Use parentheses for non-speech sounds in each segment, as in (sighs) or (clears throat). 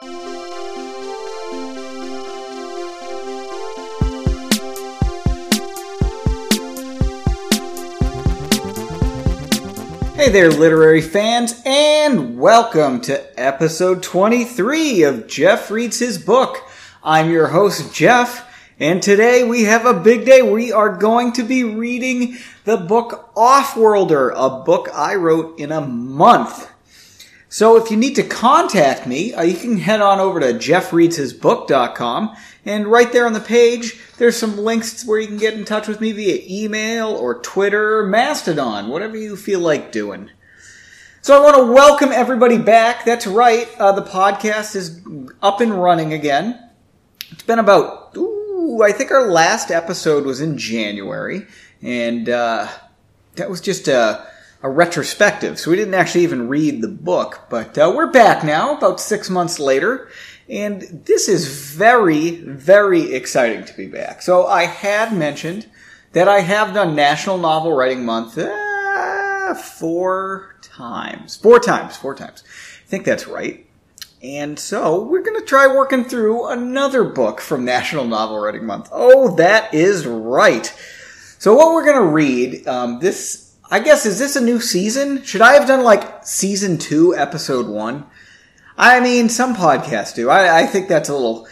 Hey there, literary fans, and welcome to episode 23 of Jeff Reads His Book. I'm your host, Jeff, and today we have a big day. We are going to be reading the book Offworlder, a book I wrote in a month. So if you need to contact me, uh, you can head on over to jeffreadshisbook.com and right there on the page, there's some links where you can get in touch with me via email or Twitter, or Mastodon, whatever you feel like doing. So I want to welcome everybody back. That's right. Uh, the podcast is up and running again. It's been about, ooh, I think our last episode was in January and, uh, that was just a, a retrospective. So we didn't actually even read the book, but uh, we're back now, about six months later, and this is very, very exciting to be back. So I had mentioned that I have done National Novel Writing Month uh, four times, four times, four times. I think that's right. And so we're going to try working through another book from National Novel Writing Month. Oh, that is right. So what we're going to read, um, this I guess is this a new season? Should I have done like season two, episode one? I mean, some podcasts do. I, I think that's a little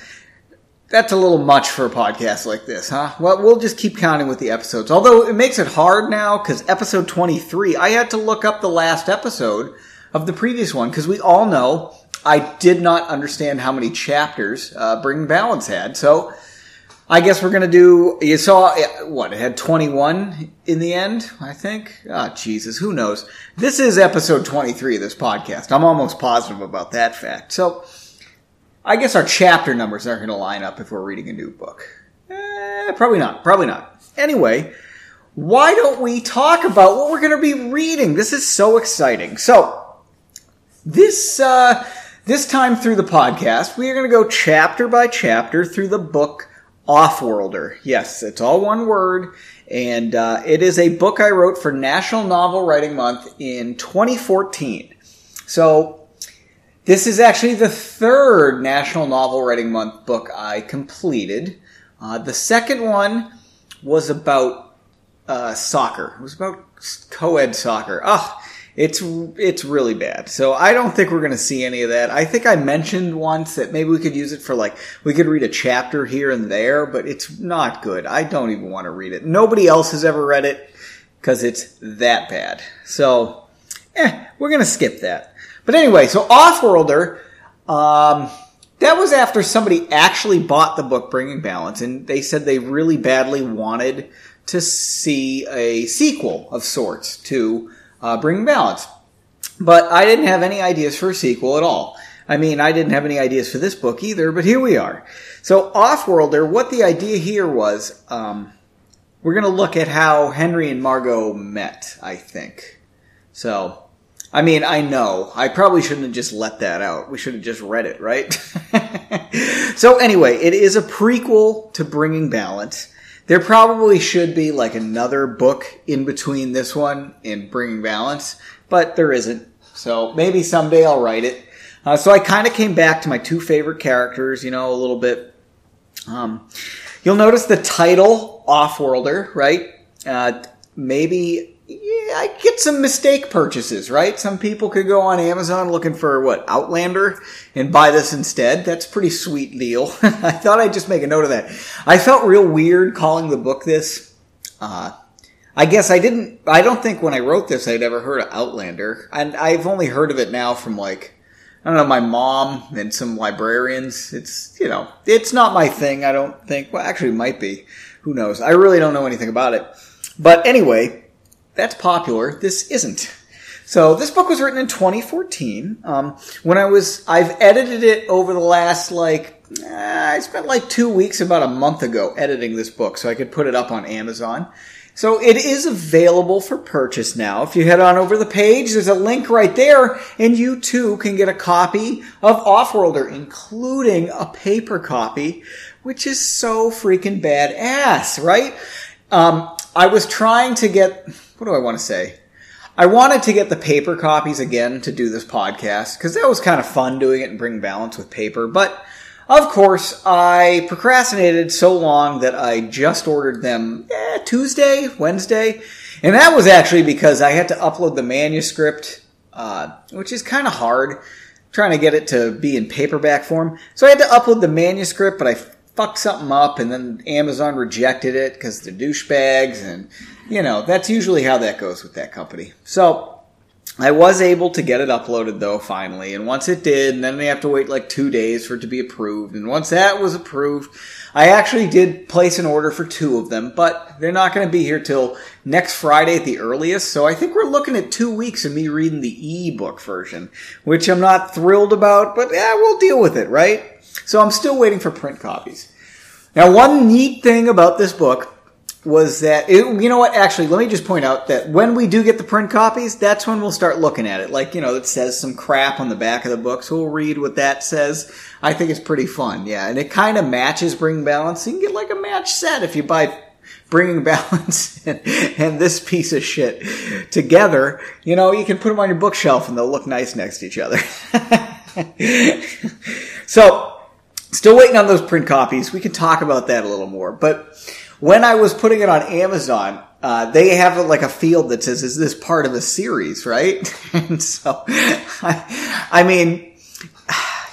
that's a little much for a podcast like this, huh? Well, we'll just keep counting with the episodes. Although it makes it hard now because episode 23, I had to look up the last episode of the previous one because we all know I did not understand how many chapters uh, Bring Balance had. So I guess we're gonna do. You saw what it had twenty one in the end. I think. Oh, Jesus, who knows? This is episode twenty three of this podcast. I'm almost positive about that fact. So, I guess our chapter numbers aren't gonna line up if we're reading a new book. Eh, probably not. Probably not. Anyway, why don't we talk about what we're gonna be reading? This is so exciting. So, this uh, this time through the podcast, we are gonna go chapter by chapter through the book Offworlder. Yes, it's all one word. And uh, it is a book I wrote for National Novel Writing Month in 2014. So this is actually the third National Novel Writing Month book I completed. Uh, the second one was about uh, soccer. It was about co-ed soccer. Oh, it's it's really bad. So I don't think we're going to see any of that. I think I mentioned once that maybe we could use it for like we could read a chapter here and there, but it's not good. I don't even want to read it. Nobody else has ever read it because it's that bad. So, eh, we're going to skip that. But anyway, so Offworlder, um, that was after somebody actually bought the book Bringing Balance, and they said they really badly wanted to see a sequel of sorts to uh, Bring Balance. But I didn't have any ideas for a sequel at all. I mean, I didn't have any ideas for this book either, but here we are. So, Offworlder, what the idea here was, um, we're going to look at how Henry and Margot met, I think. So, I mean, I know. I probably shouldn't have just let that out. We should have just read it, right? (laughs) so, anyway, it is a prequel to Bringing Balance. There probably should be like another book in between this one and Bringing Balance, but there isn't. So maybe someday I'll write it. Uh, so I kind of came back to my two favorite characters, you know, a little bit. Um, you'll notice the title, Offworlder, right? Uh, maybe I get some mistake purchases, right? Some people could go on Amazon looking for what Outlander and buy this instead. That's pretty sweet deal. (laughs) I thought I'd just make a note of that. I felt real weird calling the book this. Uh, I guess I didn't. I don't think when I wrote this I'd ever heard of Outlander, and I've only heard of it now from like I don't know my mom and some librarians. It's you know it's not my thing. I don't think. Well, actually, might be. Who knows? I really don't know anything about it. But anyway, that's popular. This isn't. So this book was written in 2014. Um, when I was, I've edited it over the last like, uh, I spent like two weeks, about a month ago, editing this book so I could put it up on Amazon. So it is available for purchase now. If you head on over the page, there's a link right there, and you too can get a copy of Offworlder, including a paper copy, which is so freaking badass, right? Um, I was trying to get what do I want to say? I wanted to get the paper copies again to do this podcast because that was kind of fun doing it and bring balance with paper. But of course, I procrastinated so long that I just ordered them eh, Tuesday, Wednesday, and that was actually because I had to upload the manuscript, uh, which is kind of hard trying to get it to be in paperback form. So I had to upload the manuscript, but I fucked something up, and then Amazon rejected it because they're douchebags, and you know that's usually how that goes with that company. So I was able to get it uploaded though finally, and once it did, then they have to wait like two days for it to be approved. And once that was approved, I actually did place an order for two of them, but they're not going to be here till next Friday at the earliest. So I think we're looking at two weeks of me reading the ebook version, which I'm not thrilled about, but yeah, we'll deal with it, right? So I'm still waiting for print copies. Now, one neat thing about this book was that it, you know what? Actually, let me just point out that when we do get the print copies, that's when we'll start looking at it. Like you know, it says some crap on the back of the book, so we'll read what that says. I think it's pretty fun, yeah, and it kind of matches Bring Balance. You can get like a match set if you buy Bringing Balance (laughs) and, and this piece of shit together. You know, you can put them on your bookshelf and they'll look nice next to each other. (laughs) so, still waiting on those print copies. We can talk about that a little more, but when I was putting it on Amazon, uh, they have like a field that says, "Is this part of a series?" Right? (laughs) and so, I, I mean,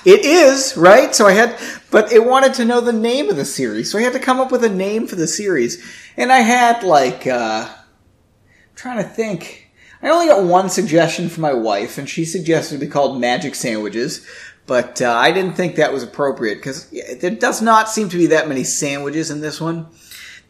it is right. So I had, but it wanted to know the name of the series, so I had to come up with a name for the series, and I had like, uh, I'm trying to think. I only got one suggestion from my wife, and she suggested it be called Magic Sandwiches. But uh, I didn't think that was appropriate because there does not seem to be that many sandwiches in this one.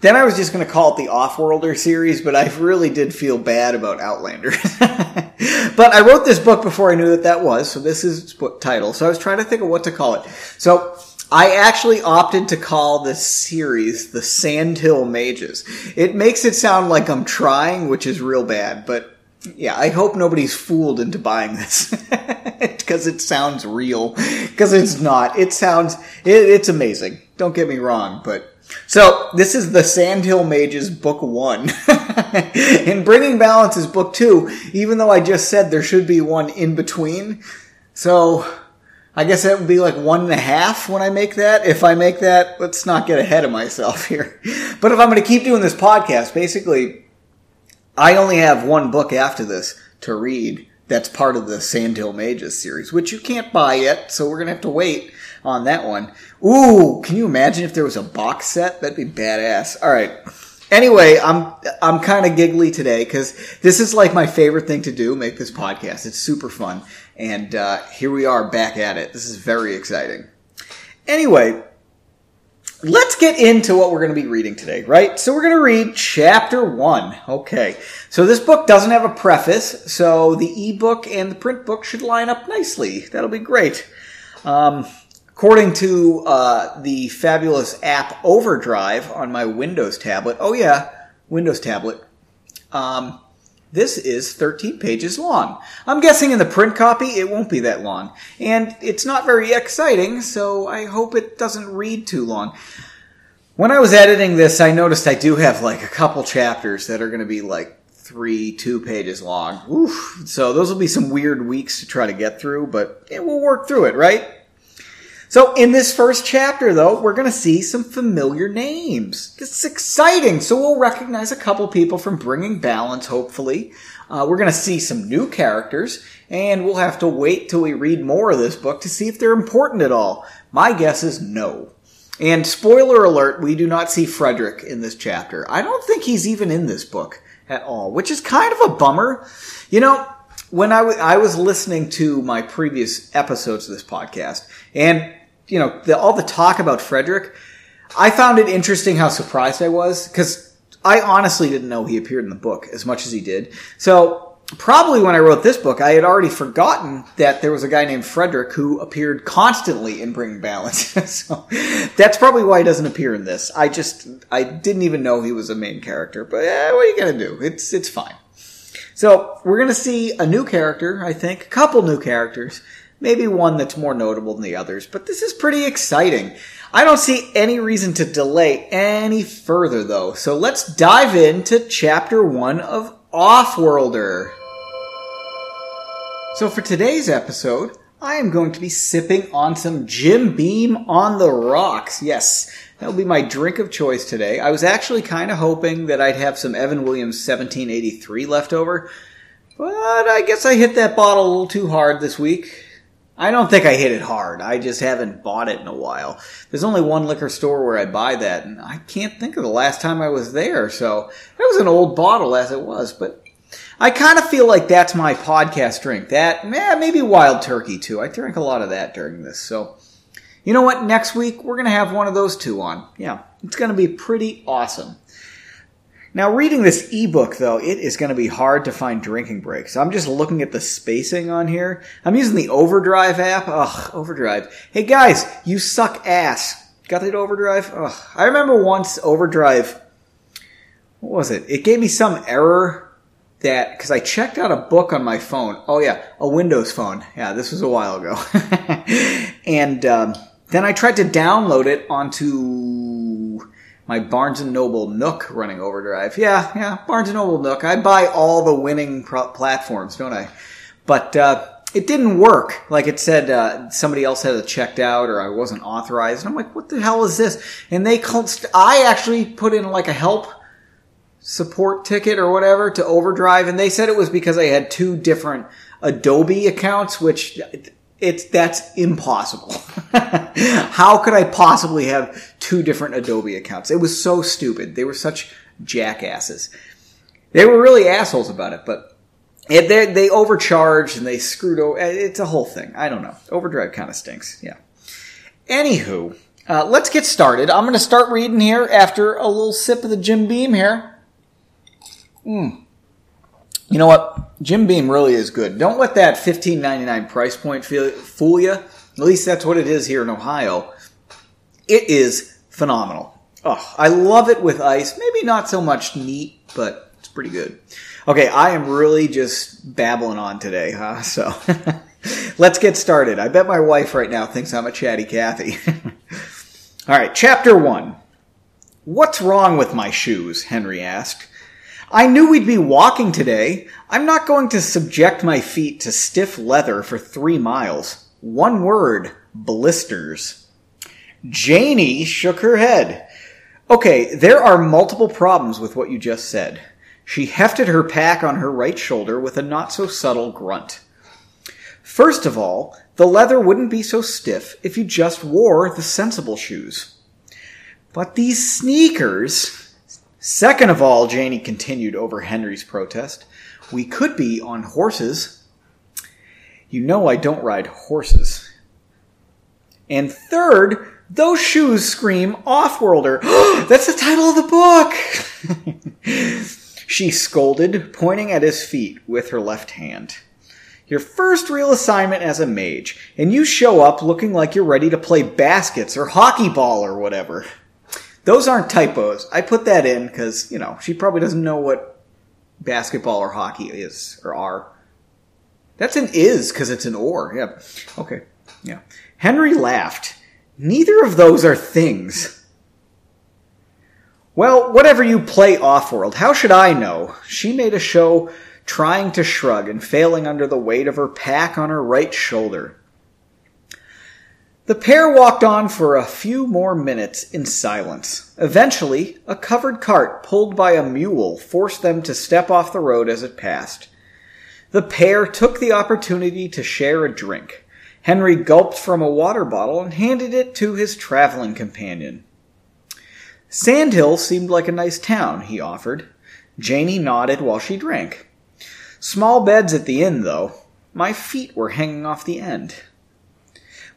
Then I was just going to call it the Offworlder series, but I really did feel bad about Outlander. (laughs) but I wrote this book before I knew that that was, so this is its book title. So I was trying to think of what to call it. So I actually opted to call this series the Sandhill Mages. It makes it sound like I'm trying, which is real bad, but yeah, I hope nobody's fooled into buying this (laughs) because it sounds real. Because it's not. It sounds, it, it's amazing. Don't get me wrong, but so this is the Sandhill Mages book one. (laughs) and Bringing Balance is book two, even though I just said there should be one in between. So I guess that would be like one and a half when I make that. If I make that, let's not get ahead of myself (laughs) here. But if I'm going to keep doing this podcast, basically, I only have one book after this to read that's part of the Sandhill Mages series, which you can't buy yet, so we're going to have to wait on that one. Ooh, can you imagine if there was a box set? That'd be badass. All right. Anyway, I'm I'm kind of giggly today because this is like my favorite thing to do, make this podcast. It's super fun, and uh, here we are back at it. This is very exciting. Anyway, let's get into what we're going to be reading today, right? So we're going to read chapter one. Okay. So this book doesn't have a preface, so the ebook and the print book should line up nicely. That'll be great. Um, According to uh, the fabulous app Overdrive on my Windows tablet, oh yeah, Windows tablet, um, this is 13 pages long. I'm guessing in the print copy it won't be that long. And it's not very exciting, so I hope it doesn't read too long. When I was editing this, I noticed I do have like a couple chapters that are going to be like three, two pages long. Oof. So those will be some weird weeks to try to get through, but yeah, we'll work through it, right? So in this first chapter, though, we're going to see some familiar names. It's exciting. So we'll recognize a couple people from Bringing Balance, hopefully. Uh, we're going to see some new characters, and we'll have to wait till we read more of this book to see if they're important at all. My guess is no. And spoiler alert, we do not see Frederick in this chapter. I don't think he's even in this book at all, which is kind of a bummer. You know, when I, w- I was listening to my previous episodes of this podcast, and you know, the, all the talk about Frederick, I found it interesting how surprised I was because I honestly didn't know he appeared in the book as much as he did. So probably when I wrote this book, I had already forgotten that there was a guy named Frederick who appeared constantly in Bringing Balance. (laughs) so that's probably why he doesn't appear in this. I just I didn't even know he was a main character. But eh, what are you gonna do? It's it's fine. So we're gonna see a new character, I think, a couple new characters, maybe one that's more notable than the others, but this is pretty exciting. I don't see any reason to delay any further though, so let's dive into chapter one of Offworlder. So for today's episode, I am going to be sipping on some Jim Beam on the rocks. Yes, that'll be my drink of choice today. I was actually kind of hoping that I'd have some Evan Williams 1783 left over, but I guess I hit that bottle a little too hard this week. I don't think I hit it hard. I just haven't bought it in a while. There's only one liquor store where I buy that, and I can't think of the last time I was there, so it was an old bottle as it was, but I kind of feel like that's my podcast drink. That, eh, maybe Wild Turkey too. I drink a lot of that during this. So, you know what? Next week we're going to have one of those two on. Yeah, it's going to be pretty awesome. Now, reading this ebook, though, it is going to be hard to find drinking breaks. I'm just looking at the spacing on here. I'm using the Overdrive app. Ugh, Overdrive. Hey guys, you suck ass. Got it, Overdrive? Ugh. I remember once Overdrive, what was it? It gave me some error that because I checked out a book on my phone. Oh yeah, a Windows phone. Yeah, this was a while ago. (laughs) and um, then I tried to download it onto my Barnes and Noble Nook running Overdrive. Yeah, yeah, Barnes and Noble Nook. I buy all the winning pro- platforms, don't I? But uh, it didn't work. Like it said, uh, somebody else had it checked out, or I wasn't authorized. And I'm like, what the hell is this? And they called. I actually put in like a help support ticket or whatever to Overdrive, and they said it was because I had two different Adobe accounts, which it's that's impossible. (laughs) How could I possibly have two different Adobe accounts? It was so stupid. They were such jackasses. They were really assholes about it, but it, they, they overcharged and they screwed over. It's a whole thing. I don't know. Overdrive kind of stinks. Yeah. Anywho, uh, let's get started. I'm going to start reading here after a little sip of the Jim Beam here. Mm. You know what? Jim Beam really is good. Don't let that $15.99 price point fool you. At least that's what it is here in Ohio. It is phenomenal. Oh, I love it with ice. Maybe not so much neat, but it's pretty good. Okay, I am really just babbling on today, huh? (laughs) So (laughs) let's get started. I bet my wife right now thinks I'm a chatty Cathy. (laughs) All right, chapter one. What's wrong with my shoes? Henry asked. I knew we'd be walking today. I'm not going to subject my feet to stiff leather for three miles. One word blisters. Janie shook her head. Okay, there are multiple problems with what you just said. She hefted her pack on her right shoulder with a not so subtle grunt. First of all, the leather wouldn't be so stiff if you just wore the sensible shoes. But these sneakers, Second of all, Janie continued over Henry's protest, we could be on horses. You know I don't ride horses. And third, those shoes scream off-worlder. (gasps) That's the title of the book! (laughs) she scolded, pointing at his feet with her left hand. Your first real assignment as a mage, and you show up looking like you're ready to play baskets or hockey ball or whatever. Those aren't typos. I put that in because, you know, she probably doesn't know what basketball or hockey is or are. That's an is because it's an or. Yeah. Okay. Yeah. Henry laughed. Neither of those are things. Well, whatever you play off-world, how should I know? She made a show trying to shrug and failing under the weight of her pack on her right shoulder. The pair walked on for a few more minutes in silence. Eventually, a covered cart pulled by a mule forced them to step off the road as it passed. The pair took the opportunity to share a drink. Henry gulped from a water bottle and handed it to his traveling companion. Sandhill seemed like a nice town, he offered. Janie nodded while she drank. Small beds at the inn, though. My feet were hanging off the end.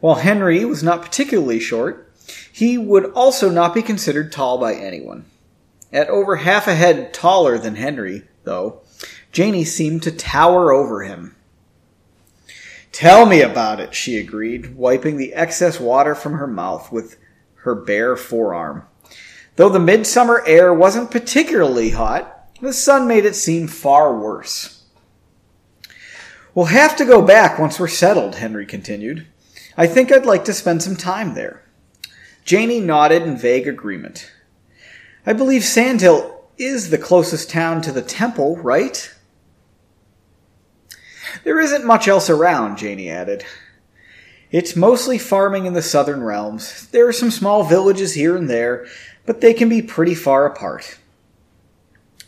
While Henry was not particularly short, he would also not be considered tall by anyone. At over half a head taller than Henry, though, Janie seemed to tower over him. Tell me about it, she agreed, wiping the excess water from her mouth with her bare forearm. Though the midsummer air wasn't particularly hot, the sun made it seem far worse. We'll have to go back once we're settled, Henry continued. I think I'd like to spend some time there. Janie nodded in vague agreement. I believe Sandhill is the closest town to the temple, right? There isn't much else around, Janie added. It's mostly farming in the southern realms. There are some small villages here and there, but they can be pretty far apart.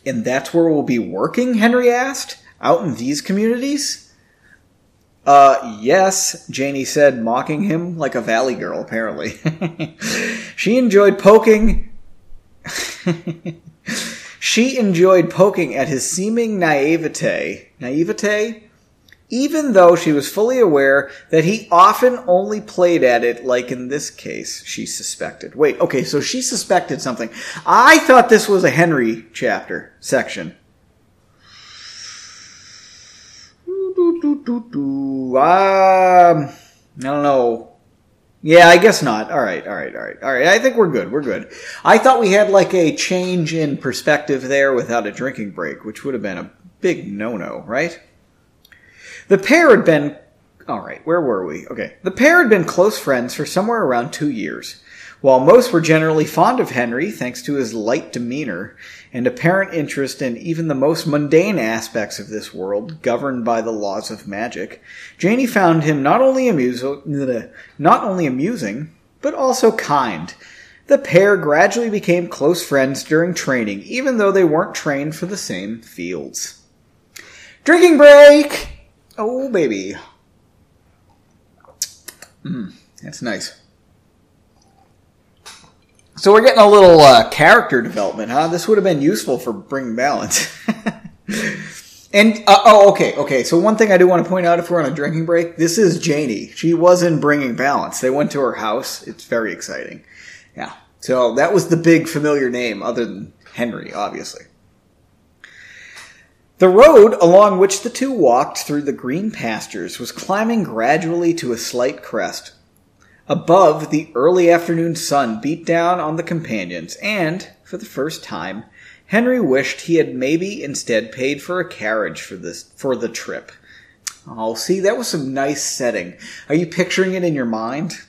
And that's where we'll be working? Henry asked. Out in these communities? Uh, yes, Janie said, mocking him like a valley girl, apparently. (laughs) she enjoyed poking. (laughs) she enjoyed poking at his seeming naivete. Naivete? Even though she was fully aware that he often only played at it like in this case she suspected wait okay so she suspected something i thought this was a henry chapter section um, i don't know yeah, I guess not. All right, all right, all right, all right. I think we're good. We're good. I thought we had like a change in perspective there without a drinking break, which would have been a big no-no, right? The pair had been. Alright, where were we? Okay. The pair had been close friends for somewhere around two years. While most were generally fond of Henry, thanks to his light demeanor and apparent interest in even the most mundane aspects of this world, governed by the laws of magic, Janie found him not only, amus- not only amusing, but also kind. The pair gradually became close friends during training, even though they weren't trained for the same fields. Drinking break! Oh, baby. Mm, that's nice. So we're getting a little uh, character development, huh? This would have been useful for bringing balance. (laughs) and uh, oh, okay, okay. So one thing I do want to point out, if we're on a drinking break, this is Janie. She was in Bringing Balance. They went to her house. It's very exciting. Yeah. So that was the big familiar name, other than Henry, obviously. The road along which the two walked through the green pastures was climbing gradually to a slight crest. Above, the early afternoon sun beat down on the companions, and, for the first time, Henry wished he had maybe instead paid for a carriage for this for the trip. Oh, see, that was some nice setting. Are you picturing it in your mind?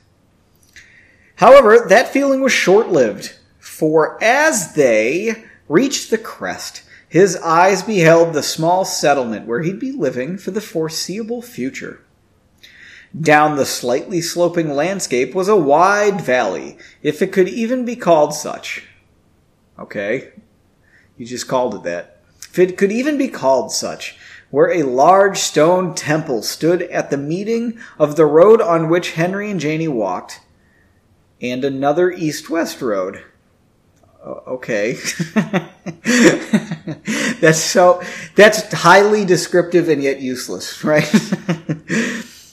However, that feeling was short lived, for as they reached the crest, his eyes beheld the small settlement where he'd be living for the foreseeable future. Down the slightly sloping landscape was a wide valley, if it could even be called such. Okay, you just called it that. If it could even be called such, where a large stone temple stood at the meeting of the road on which Henry and Janie walked, and another east west road Oh, okay. (laughs) that's so, that's highly descriptive and yet useless, (laughs) right?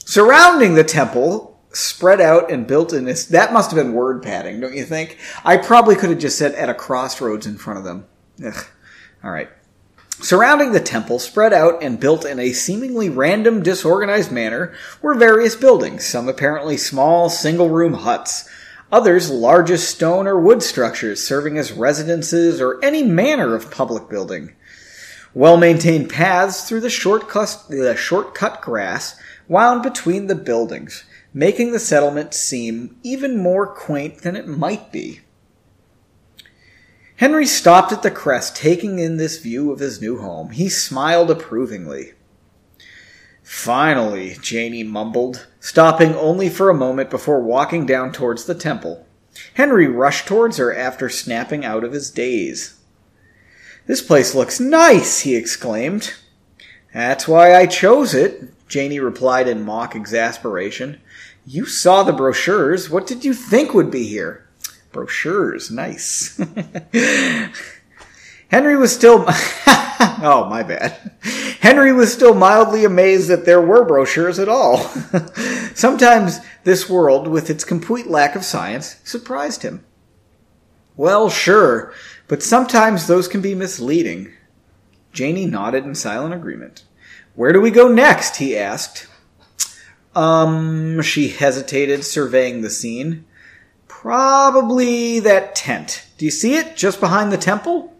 Surrounding the temple, spread out and built in this, that must have been word padding, don't you think? I probably could have just said at a crossroads in front of them. Ugh. All right. Surrounding the temple, spread out and built in a seemingly random, disorganized manner, were various buildings, some apparently small, single room huts, Others, largest stone or wood structures serving as residences or any manner of public building. Well maintained paths through the shortcut, the shortcut grass wound between the buildings, making the settlement seem even more quaint than it might be. Henry stopped at the crest, taking in this view of his new home. He smiled approvingly. Finally, Janie mumbled, stopping only for a moment before walking down towards the temple. Henry rushed towards her after snapping out of his daze. This place looks nice, he exclaimed. That's why I chose it, Janie replied in mock exasperation. You saw the brochures. What did you think would be here? Brochures, nice. (laughs) Henry was still. (laughs) oh, my bad. Henry was still mildly amazed that there were brochures at all. (laughs) Sometimes this world, with its complete lack of science, surprised him. Well, sure, but sometimes those can be misleading. Janie nodded in silent agreement. Where do we go next? he asked. Um, she hesitated, surveying the scene. Probably that tent. Do you see it just behind the temple?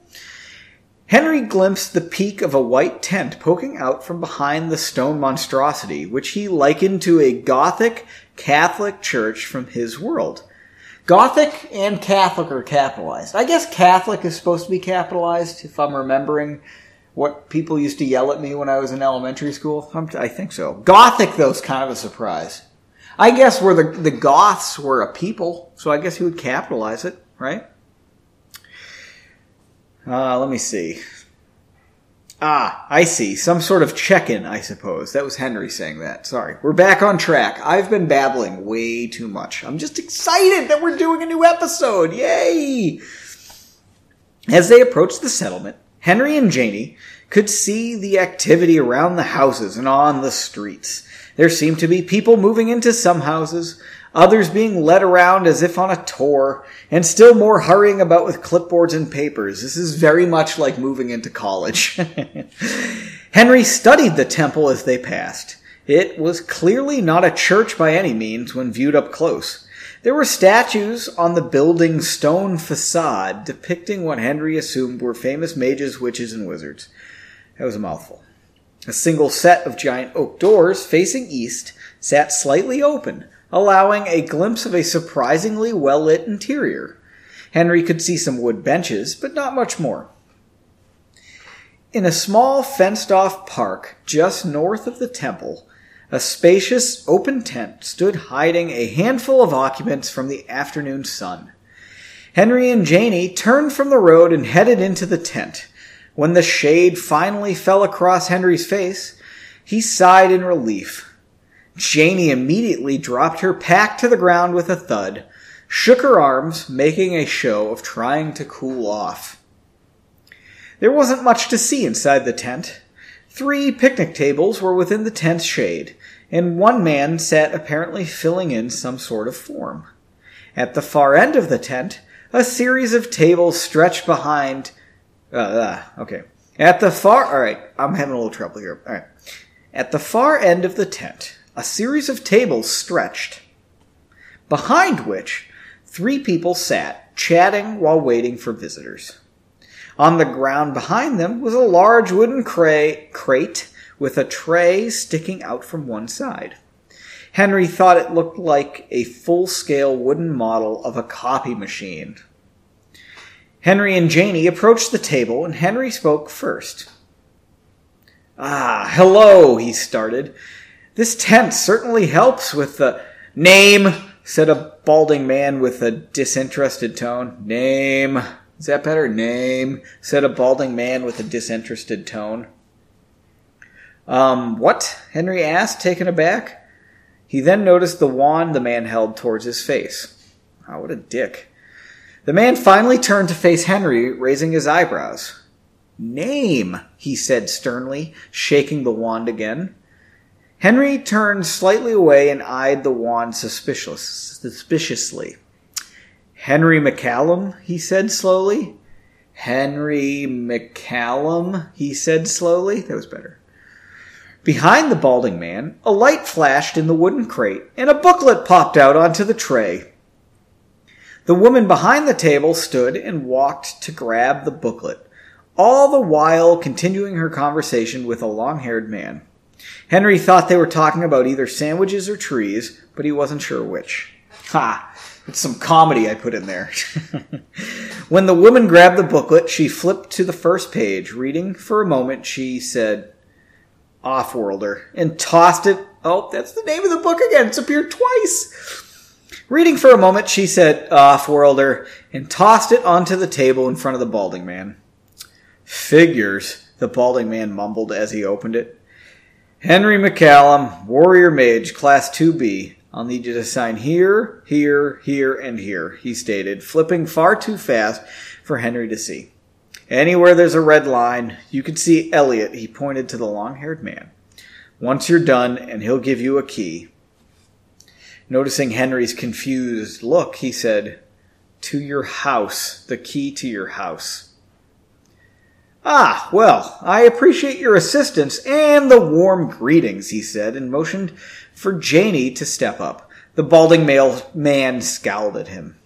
Henry glimpsed the peak of a white tent poking out from behind the stone monstrosity, which he likened to a Gothic Catholic church from his world. Gothic and Catholic are capitalized. I guess Catholic is supposed to be capitalized, if I'm remembering what people used to yell at me when I was in elementary school? I think so. Gothic, though, is kind of a surprise. I guess where the, the Goths were a people, so I guess he would capitalize it, right? Uh, let me see. Ah, I see. Some sort of check-in, I suppose. That was Henry saying that. Sorry. We're back on track. I've been babbling way too much. I'm just excited that we're doing a new episode. Yay! As they approached the settlement, Henry and Janie could see the activity around the houses and on the streets. There seemed to be people moving into some houses, others being led around as if on a tour, and still more hurrying about with clipboards and papers. This is very much like moving into college. (laughs) Henry studied the temple as they passed. It was clearly not a church by any means when viewed up close. There were statues on the building's stone facade depicting what Henry assumed were famous mages, witches, and wizards. That was a mouthful. A single set of giant oak doors facing east sat slightly open, allowing a glimpse of a surprisingly well lit interior. Henry could see some wood benches, but not much more. In a small fenced off park just north of the temple, a spacious open tent stood hiding a handful of occupants from the afternoon sun. Henry and Janie turned from the road and headed into the tent. When the shade finally fell across Henry's face, he sighed in relief. Janie immediately dropped her pack to the ground with a thud, shook her arms, making a show of trying to cool off. There wasn't much to see inside the tent. Three picnic tables were within the tent's shade, and one man sat apparently filling in some sort of form. At the far end of the tent, a series of tables stretched behind. Uh, uh, okay. At the far. Alright, I'm having a little trouble here. Alright. At the far end of the tent, a series of tables stretched, behind which three people sat, chatting while waiting for visitors. On the ground behind them was a large wooden crate with a tray sticking out from one side. Henry thought it looked like a full scale wooden model of a copy machine. Henry and Janie approached the table, and Henry spoke first. Ah, hello, he started. This tent certainly helps with the name, said a balding man with a disinterested tone. Name. Is that better? Name, said a balding man with a disinterested tone. Um, what? Henry asked, taken aback. He then noticed the wand the man held towards his face. Oh, what a dick. The man finally turned to face Henry, raising his eyebrows. Name, he said sternly, shaking the wand again. Henry turned slightly away and eyed the wand suspicious, suspiciously. Henry McCallum, he said slowly. Henry McCallum, he said slowly. That was better. Behind the balding man, a light flashed in the wooden crate, and a booklet popped out onto the tray. The woman behind the table stood and walked to grab the booklet, all the while continuing her conversation with a long haired man. Henry thought they were talking about either sandwiches or trees, but he wasn't sure which. Ha! It's some comedy I put in there. (laughs) when the woman grabbed the booklet, she flipped to the first page. Reading for a moment, she said, Offworlder, and tossed it. Oh, that's the name of the book again. It's appeared twice. Reading for a moment, she said, Offworlder, and tossed it onto the table in front of the balding man. Figures, the balding man mumbled as he opened it. Henry McCallum, Warrior Mage, Class 2B. I'll need you to sign here, here, here, and here, he stated, flipping far too fast for Henry to see. Anywhere there's a red line, you can see Elliot, he pointed to the long haired man. Once you're done, and he'll give you a key. Noticing Henry's confused look, he said, To your house, the key to your house. Ah, well, I appreciate your assistance and the warm greetings, he said, and motioned for Janie to step up. The balding male man scowled at him.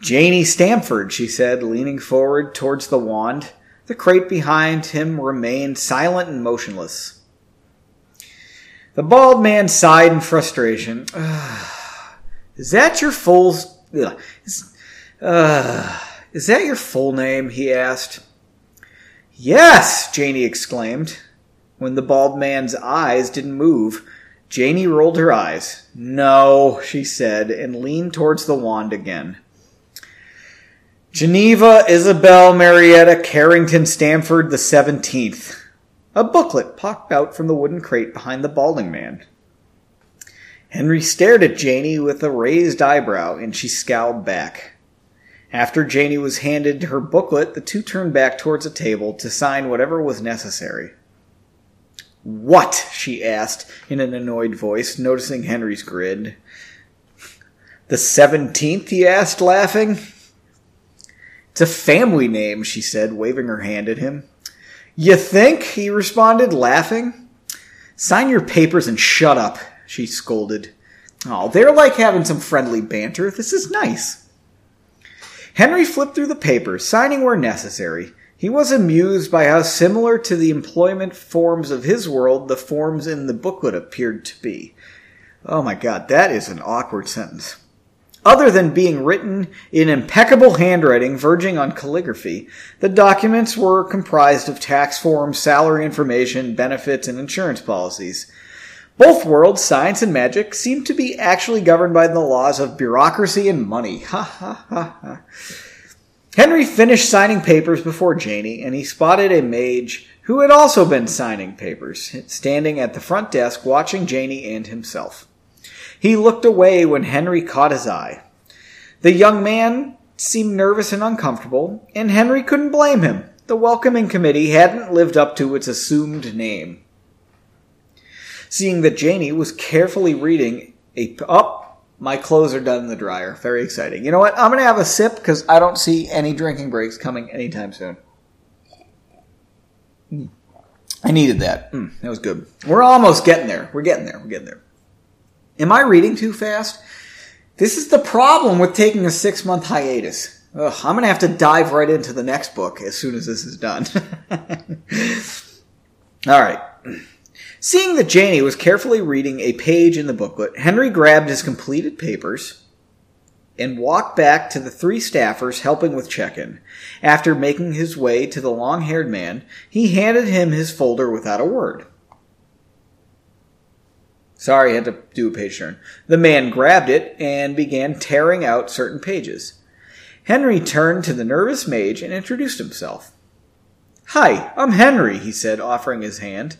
Janie Stamford, she said, leaning forward towards the wand. The crate behind him remained silent and motionless. The bald man sighed in frustration. (sighs) Is that your full? Uh, is that your full name? he asked. Yes, Janie exclaimed. When the bald man's eyes didn't move, Janie rolled her eyes. No, she said, and leaned towards the wand again. Geneva Isabel Marietta Carrington Stamford the 17th. A booklet popped out from the wooden crate behind the balding man. Henry stared at Janie with a raised eyebrow, and she scowled back. After Janie was handed her booklet, the two turned back towards a table to sign whatever was necessary. What? she asked in an annoyed voice, noticing Henry's grin. The seventeenth? he asked, laughing. It's a family name, she said, waving her hand at him. You think? he responded, laughing. Sign your papers and shut up, she scolded. Oh, they're like having some friendly banter. This is nice. Henry flipped through the papers, signing where necessary. He was amused by how similar to the employment forms of his world the forms in the booklet appeared to be. Oh my god, that is an awkward sentence. Other than being written in impeccable handwriting verging on calligraphy, the documents were comprised of tax forms, salary information, benefits, and insurance policies. Both worlds, science and magic, seem to be actually governed by the laws of bureaucracy and money. (laughs) Ha ha ha ha. Henry finished signing papers before Janie, and he spotted a mage who had also been signing papers, standing at the front desk watching Janie and himself. He looked away when Henry caught his eye. The young man seemed nervous and uncomfortable, and Henry couldn't blame him. The welcoming committee hadn't lived up to its assumed name. Seeing that Janie was carefully reading a up my clothes are done in the dryer. Very exciting. You know what? I'm going to have a sip because I don't see any drinking breaks coming anytime soon. Mm. I needed that. Mm, that was good. We're almost getting there. We're getting there. We're getting there. Am I reading too fast? This is the problem with taking a six month hiatus. Ugh, I'm going to have to dive right into the next book as soon as this is done. (laughs) All right. Seeing that Janie was carefully reading a page in the booklet, Henry grabbed his completed papers and walked back to the three staffers helping with check in. After making his way to the long haired man, he handed him his folder without a word. Sorry, I had to do a page turn. The man grabbed it and began tearing out certain pages. Henry turned to the nervous mage and introduced himself. Hi, I'm Henry, he said, offering his hand.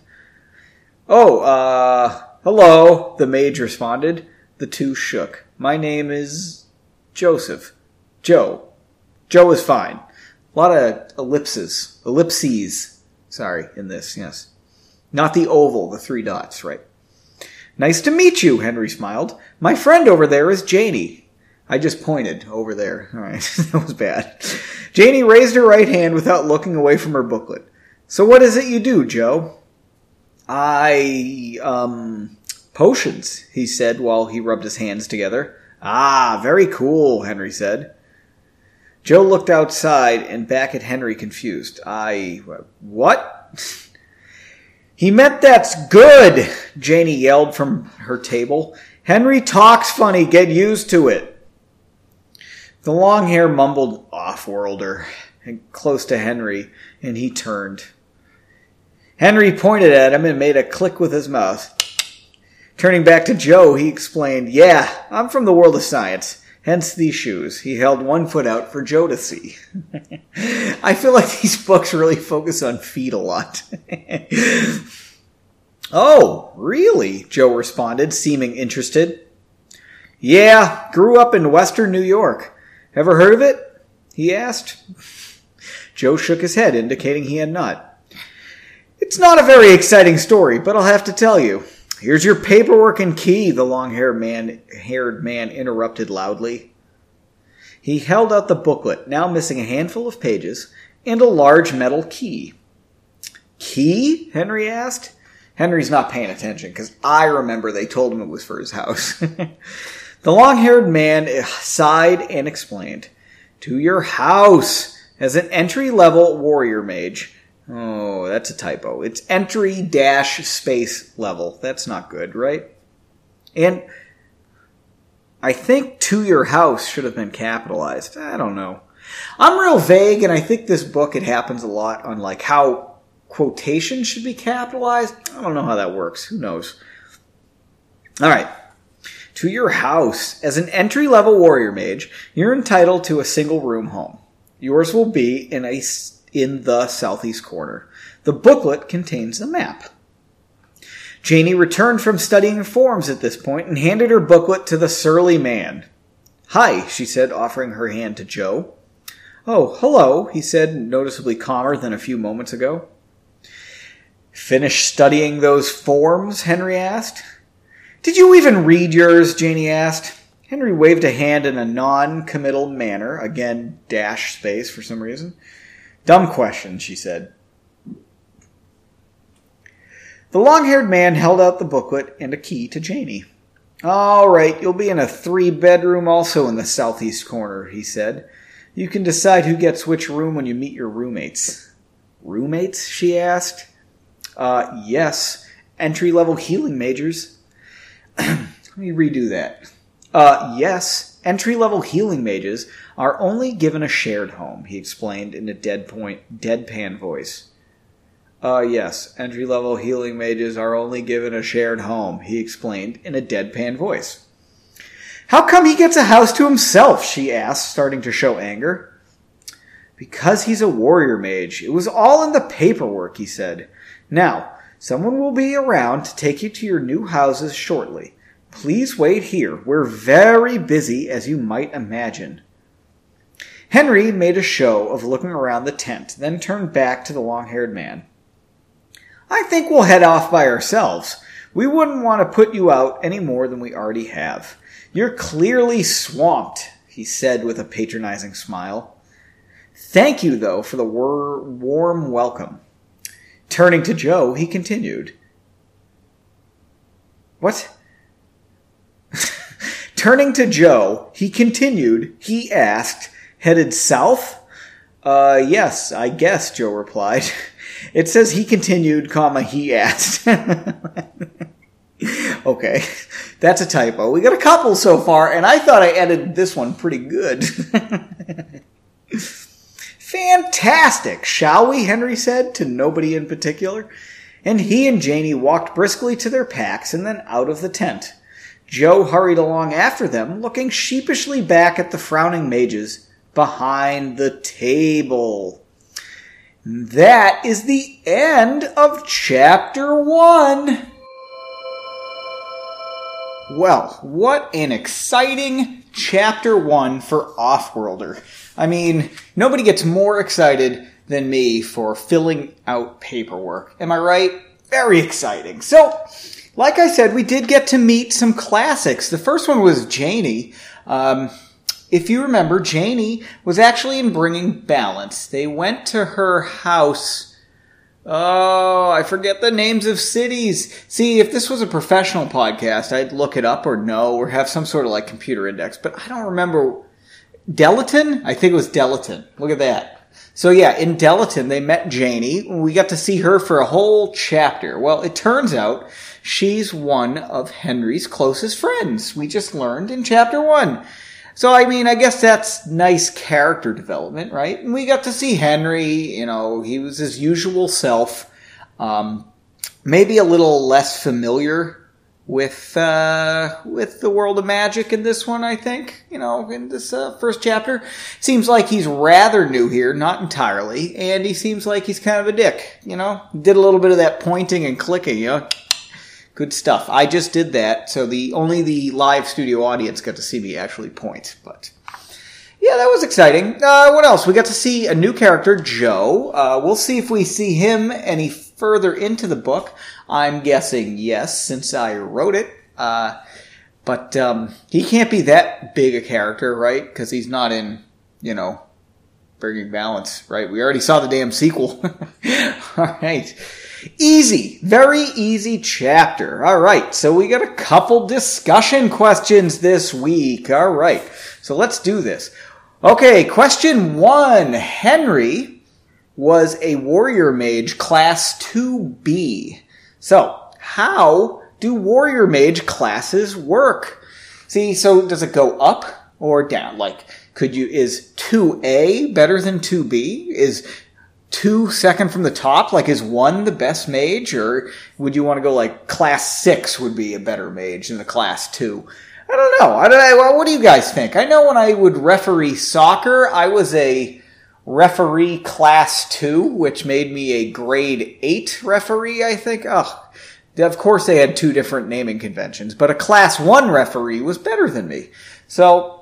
Oh, uh, hello, the mage responded. The two shook. My name is Joseph. Joe. Joe is fine. A lot of ellipses. Ellipses. Sorry, in this, yes. Not the oval, the three dots, right. Nice to meet you, Henry smiled. My friend over there is Janie. I just pointed over there. All right, (laughs) that was bad. Janie raised her right hand without looking away from her booklet. So what is it you do, Joe? I, um, potions, he said while he rubbed his hands together. Ah, very cool, Henry said. Joe looked outside and back at Henry confused. I, what? (laughs) he meant that's good, Janie yelled from her table. Henry talks funny, get used to it. The long hair mumbled off-worlder and close to Henry, and he turned. Henry pointed at him and made a click with his mouth. Turning back to Joe, he explained, Yeah, I'm from the world of science. Hence these shoes. He held one foot out for Joe to see. (laughs) I feel like these books really focus on feet a lot. (laughs) oh, really? Joe responded, seeming interested. Yeah, grew up in western New York. Ever heard of it? He asked. Joe shook his head, indicating he had not. It's not a very exciting story, but I'll have to tell you. Here's your paperwork and key, the long-haired man, haired man interrupted loudly. He held out the booklet, now missing a handful of pages, and a large metal key. Key? Henry asked. Henry's not paying attention because I remember they told him it was for his house. (laughs) the long haired man eh, sighed and explained To your house! As an entry level warrior mage, Oh, that's a typo. It's entry dash space level. That's not good, right? And I think to your house should have been capitalized. I don't know. I'm real vague, and I think this book it happens a lot on like how quotations should be capitalized. I don't know how that works. Who knows? All right. To your house. As an entry level warrior mage, you're entitled to a single room home. Yours will be in a in the southeast corner. The booklet contains a map. Janie returned from studying forms at this point and handed her booklet to the surly man. Hi, she said, offering her hand to Joe. Oh, hello, he said, noticeably calmer than a few moments ago. Finished studying those forms? Henry asked. Did you even read yours? Janie asked. Henry waved a hand in a non committal manner, again, dash space for some reason. Dumb question, she said. The long haired man held out the booklet and a key to Janie. All right, you'll be in a three bedroom also in the southeast corner, he said. You can decide who gets which room when you meet your roommates. Roommates? she asked. Uh, yes. Entry level healing majors. (clears throat) Let me redo that. Uh, yes. Entry level healing mages are only given a shared home, he explained in a dead point, deadpan voice. Uh, yes, entry level healing mages are only given a shared home, he explained in a deadpan voice. How come he gets a house to himself? she asked, starting to show anger. Because he's a warrior mage. It was all in the paperwork, he said. Now, someone will be around to take you to your new houses shortly. Please wait here. We're very busy, as you might imagine. Henry made a show of looking around the tent, then turned back to the long haired man. I think we'll head off by ourselves. We wouldn't want to put you out any more than we already have. You're clearly swamped, he said with a patronizing smile. Thank you, though, for the wor- warm welcome. Turning to Joe, he continued. What? Turning to Joe, he continued, he asked, headed south? Uh, yes, I guess, Joe replied. (laughs) It says he continued, comma, he asked. (laughs) okay, that's a typo. We got a couple so far, and I thought I edited this one pretty good. (laughs) Fantastic, shall we? Henry said to nobody in particular. And he and Janie walked briskly to their packs and then out of the tent. Joe hurried along after them, looking sheepishly back at the frowning mages behind the table. That is the end of chapter one. Well, what an exciting chapter one for Offworlder. I mean, nobody gets more excited than me for filling out paperwork. Am I right? Very exciting. So, like I said, we did get to meet some classics. The first one was Janie. Um, if you remember, Janie was actually in Bringing Balance. They went to her house. Oh, I forget the names of cities. See, if this was a professional podcast, I'd look it up or know or have some sort of like computer index, but I don't remember. Delaton? I think it was Delaton. Look at that. So yeah, in Delaton, they met Janie. We got to see her for a whole chapter. Well, it turns out she's one of Henry's closest friends. We just learned in chapter one. So, I mean, I guess that's nice character development, right? And we got to see Henry, you know, he was his usual self. Um, maybe a little less familiar with, uh, with the world of magic in this one, I think, you know, in this, uh, first chapter. Seems like he's rather new here, not entirely, and he seems like he's kind of a dick, you know? Did a little bit of that pointing and clicking, you know? Good stuff. I just did that, so the only the live studio audience got to see me actually point. But yeah, that was exciting. Uh, what else? We got to see a new character, Joe. Uh, we'll see if we see him any further into the book. I'm guessing yes, since I wrote it. Uh, but um, he can't be that big a character, right? Because he's not in, you know, Bringing Balance, right? We already saw the damn sequel. (laughs) All right. Easy, very easy chapter. All right, so we got a couple discussion questions this week. All right, so let's do this. Okay, question one Henry was a warrior mage class 2B. So, how do warrior mage classes work? See, so does it go up or down? Like, could you, is 2A better than 2B? Is two second from the top? Like, is one the best mage? Or would you want to go like class six would be a better mage than the class two? I don't know. I don't, well, what do you guys think? I know when I would referee soccer, I was a referee class two, which made me a grade eight referee, I think. Oh, of course they had two different naming conventions, but a class one referee was better than me. So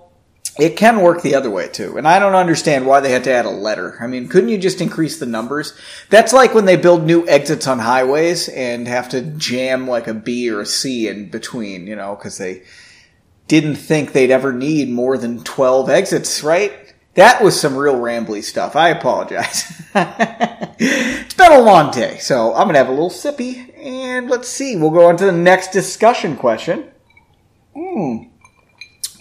it can work the other way too. And I don't understand why they had to add a letter. I mean, couldn't you just increase the numbers? That's like when they build new exits on highways and have to jam like a B or a C in between, you know, because they didn't think they'd ever need more than 12 exits, right? That was some real rambly stuff. I apologize. (laughs) it's been a long day, so I'm going to have a little sippy. And let's see, we'll go on to the next discussion question. Hmm.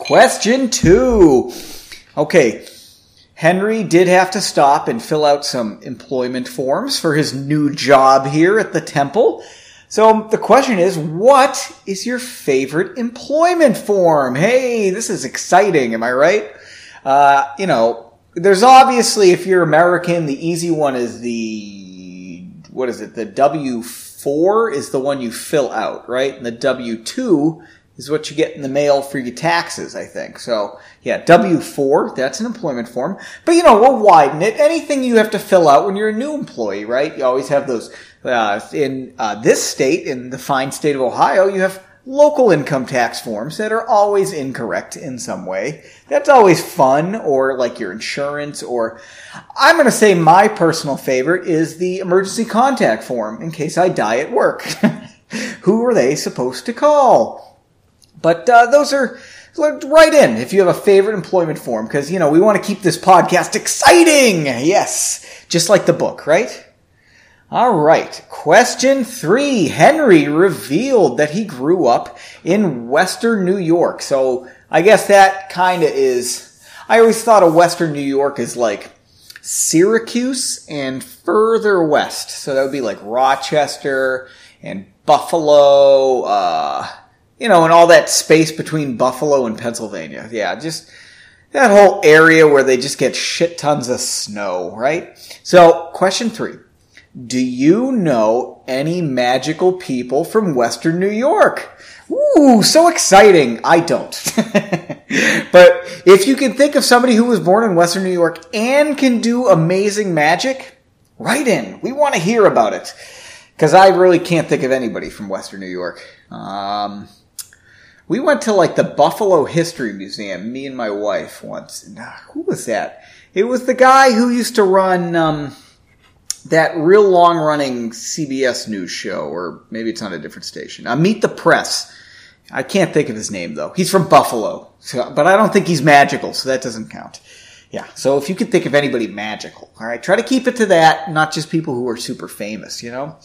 Question two. Okay. Henry did have to stop and fill out some employment forms for his new job here at the temple. So the question is, what is your favorite employment form? Hey, this is exciting. Am I right? Uh, you know, there's obviously, if you're American, the easy one is the, what is it? The W4 is the one you fill out, right? And the W2 is what you get in the mail for your taxes, I think. So, yeah, W4, that's an employment form. But, you know, we'll widen it. Anything you have to fill out when you're a new employee, right? You always have those, uh, in uh, this state, in the fine state of Ohio, you have local income tax forms that are always incorrect in some way. That's always fun, or like your insurance, or I'm going to say my personal favorite is the emergency contact form in case I die at work. (laughs) Who are they supposed to call? But uh, those are right in if you have a favorite employment form because you know we want to keep this podcast exciting. Yes, just like the book, right? All right. Question three. Henry revealed that he grew up in Western New York. So I guess that kind of is, I always thought of Western New York as like Syracuse and further west. So that would be like Rochester and Buffalo, uh, you know, and all that space between Buffalo and Pennsylvania. Yeah, just that whole area where they just get shit tons of snow, right? So question three. Do you know any magical people from Western New York? Ooh, so exciting. I don't. (laughs) but if you can think of somebody who was born in Western New York and can do amazing magic, write in. We want to hear about it. Because I really can't think of anybody from Western New York. Um, we went to like the Buffalo History Museum, me and my wife once. Uh, who was that? It was the guy who used to run, um, that real long running CBS news show, or maybe it's on a different station. Uh, Meet the Press. I can't think of his name though. He's from Buffalo, so, but I don't think he's magical, so that doesn't count. Yeah, so if you could think of anybody magical, all right, try to keep it to that, not just people who are super famous, you know?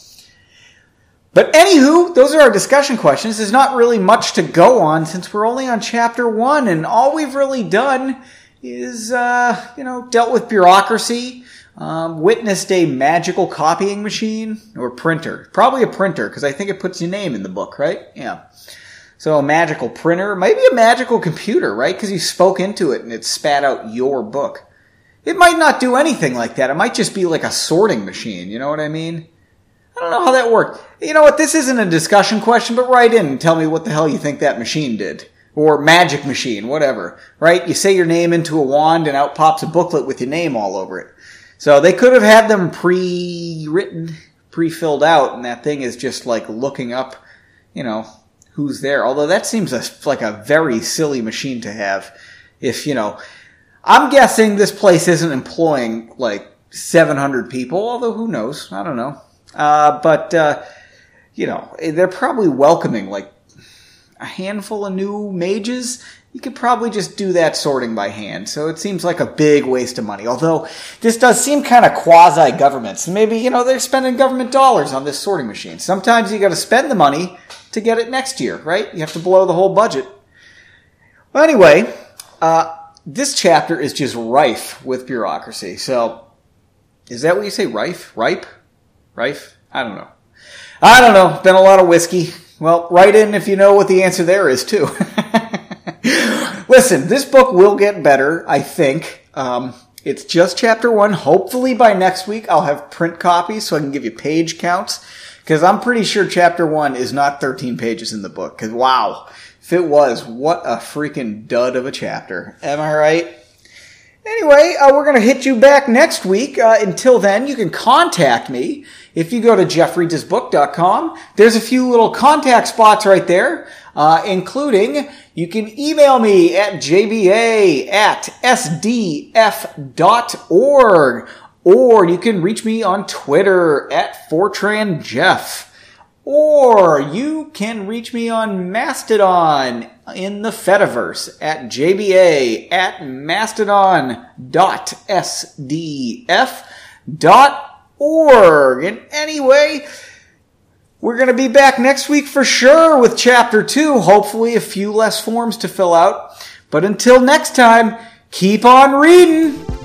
But anywho, those are our discussion questions. There's not really much to go on since we're only on chapter one, and all we've really done is, uh, you know, dealt with bureaucracy, um, witnessed a magical copying machine or printer. Probably a printer because I think it puts your name in the book, right? Yeah. So a magical printer, maybe a magical computer, right? Because you spoke into it and it spat out your book. It might not do anything like that. It might just be like a sorting machine. You know what I mean? I don't know how that worked. You know what? This isn't a discussion question, but write in and tell me what the hell you think that machine did. Or magic machine, whatever. Right? You say your name into a wand and out pops a booklet with your name all over it. So they could have had them pre-written, pre-filled out, and that thing is just like looking up, you know, who's there. Although that seems a, like a very silly machine to have. If you know, I'm guessing this place isn't employing like 700 people. Although who knows? I don't know. Uh, but uh, you know, they're probably welcoming like a handful of new mages you could probably just do that sorting by hand. So it seems like a big waste of money. Although this does seem kind of quasi government. So maybe, you know, they're spending government dollars on this sorting machine. Sometimes you got to spend the money to get it next year, right? You have to blow the whole budget. Well, anyway, uh, this chapter is just rife with bureaucracy. So is that what you say? Rife? Ripe? Rife? I don't know. I don't know. Been a lot of whiskey. Well, write in if you know what the answer there is too. (laughs) listen, this book will get better, I think. Um, it's just chapter one. Hopefully by next week I'll have print copies so I can give you page counts. Cause I'm pretty sure chapter one is not 13 pages in the book. Cause wow, if it was, what a freaking dud of a chapter. Am I right? Anyway, uh, we're going to hit you back next week. Uh, until then, you can contact me. If you go to jeffreadshisbook.com, there's a few little contact spots right there, uh, including you can email me at jba at sdf.org, or you can reach me on Twitter at FortranJeff. Or you can reach me on Mastodon in the Fediverse at jba at mastodon.sdf.org. And anyway, we're going to be back next week for sure with chapter two. Hopefully a few less forms to fill out. But until next time, keep on reading.